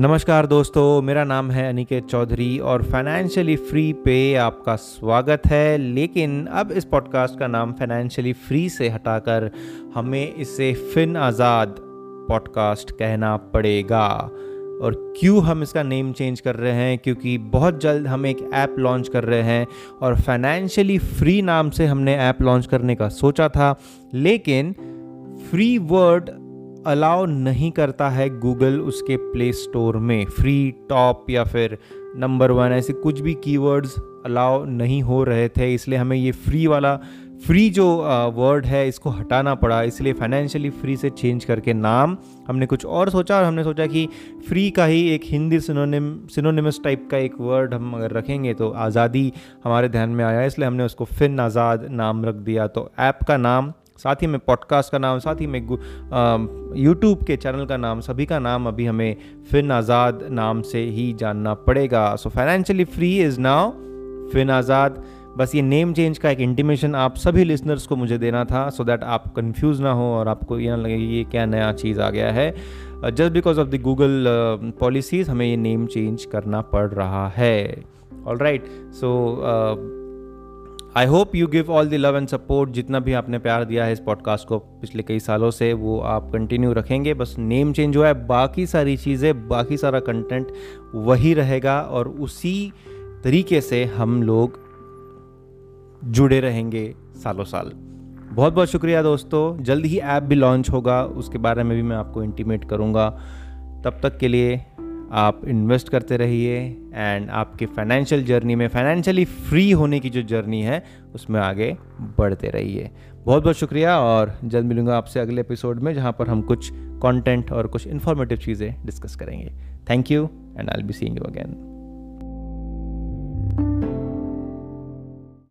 नमस्कार दोस्तों, मेरा नाम है अनिकेत चौधरी और फाइनेंशियली फ्री पे आपका स्वागत है। लेकिन अब इस पॉडकास्ट का नाम फाइनेंशियली फ्री से हटाकर हमें इसे फिन आज़ाद पॉडकास्ट कहना पड़ेगा। और क्यों हम इसका नेम चेंज कर रहे हैं? क्योंकि बहुत जल्द हम एक ऐप लॉन्च कर रहे हैं और फाइनेंशियली फ्री नाम से हमने ऐप लॉन्च करने का सोचा था। लेकिन फ्री वर्ड अलाउ नहीं करता है गूगल उसके प्ले स्टोर में। फ्री टॉप या फिर नंबर वन ऐसे कुछ भी कीवर्ड्स अलाउ नहीं हो रहे थे, इसलिए हमें ये फ्री वाला फ्री जो वर्ड है, इसको हटाना पड़ा। इसलिए फाइनेंशियली फ्री से चेंज करके नाम हमने कुछ और सोचा और हमने सोचा कि फ्री का ही एक हिंदी सिनोनिम सिनोनिमस टाइप का एक वर्ड हम अगर रखेंगे तो आज़ादी हमारे ध्यान में आया, इसलिए हमने उसको फिन आज़ाद नाम रख दिया। तो ऐप का नाम साथ ही में पॉडकास्ट का नाम, साथ ही में यूट्यूब के चैनल का नाम, सभी का नाम अभी हमें फिन आज़ाद नाम से ही जानना पड़ेगा। So financially free is now fin Azad बस ये नेम चेंज का एक इंटीमेशन आप सभी लिसनर्स को मुझे देना था सो so दैट आप कंफ्यूज ना हो और आपको ये ना लगे ये क्या नया चीज़ आ गया है। Just because of the Google policies हमें ये नेम चेंज करना पड़ रहा है। All right so I hope you give all the love and support जितना भी आपने प्यार दिया है इस पॉडकास्ट को। पिछले कई सालों से वो आप कंटिन्यू रखेंगे। बस नेम चेंज हुआ है। बाकी सारी चीज़ें, बाकी सारा कंटेंट वही रहेगा और उसी तरीके से हम लोग जुड़े रहेंगे सालों साल। बहुत बहुत शुक्रिया दोस्तों। जल्द ही ऐप भी लॉन्च होगा। उसके बारे में भी मैं आपको इंटीमेट करूँगा। तब तक के लिए आप इन्वेस्ट करते रहिए एंड आपके फाइनेंशियल जर्नी में फाइनेंशियली फ्री होने की जो जर्नी है, उसमें आगे बढ़ते रहिए। बहुत बहुत शुक्रिया और जल्द मिलूँगा आपसे अगले एपिसोड में जहाँ पर हम कुछ कंटेंट और कुछ इन्फॉर्मेटिव चीज़ें डिस्कस करेंगे। Thank you and I be seeing you again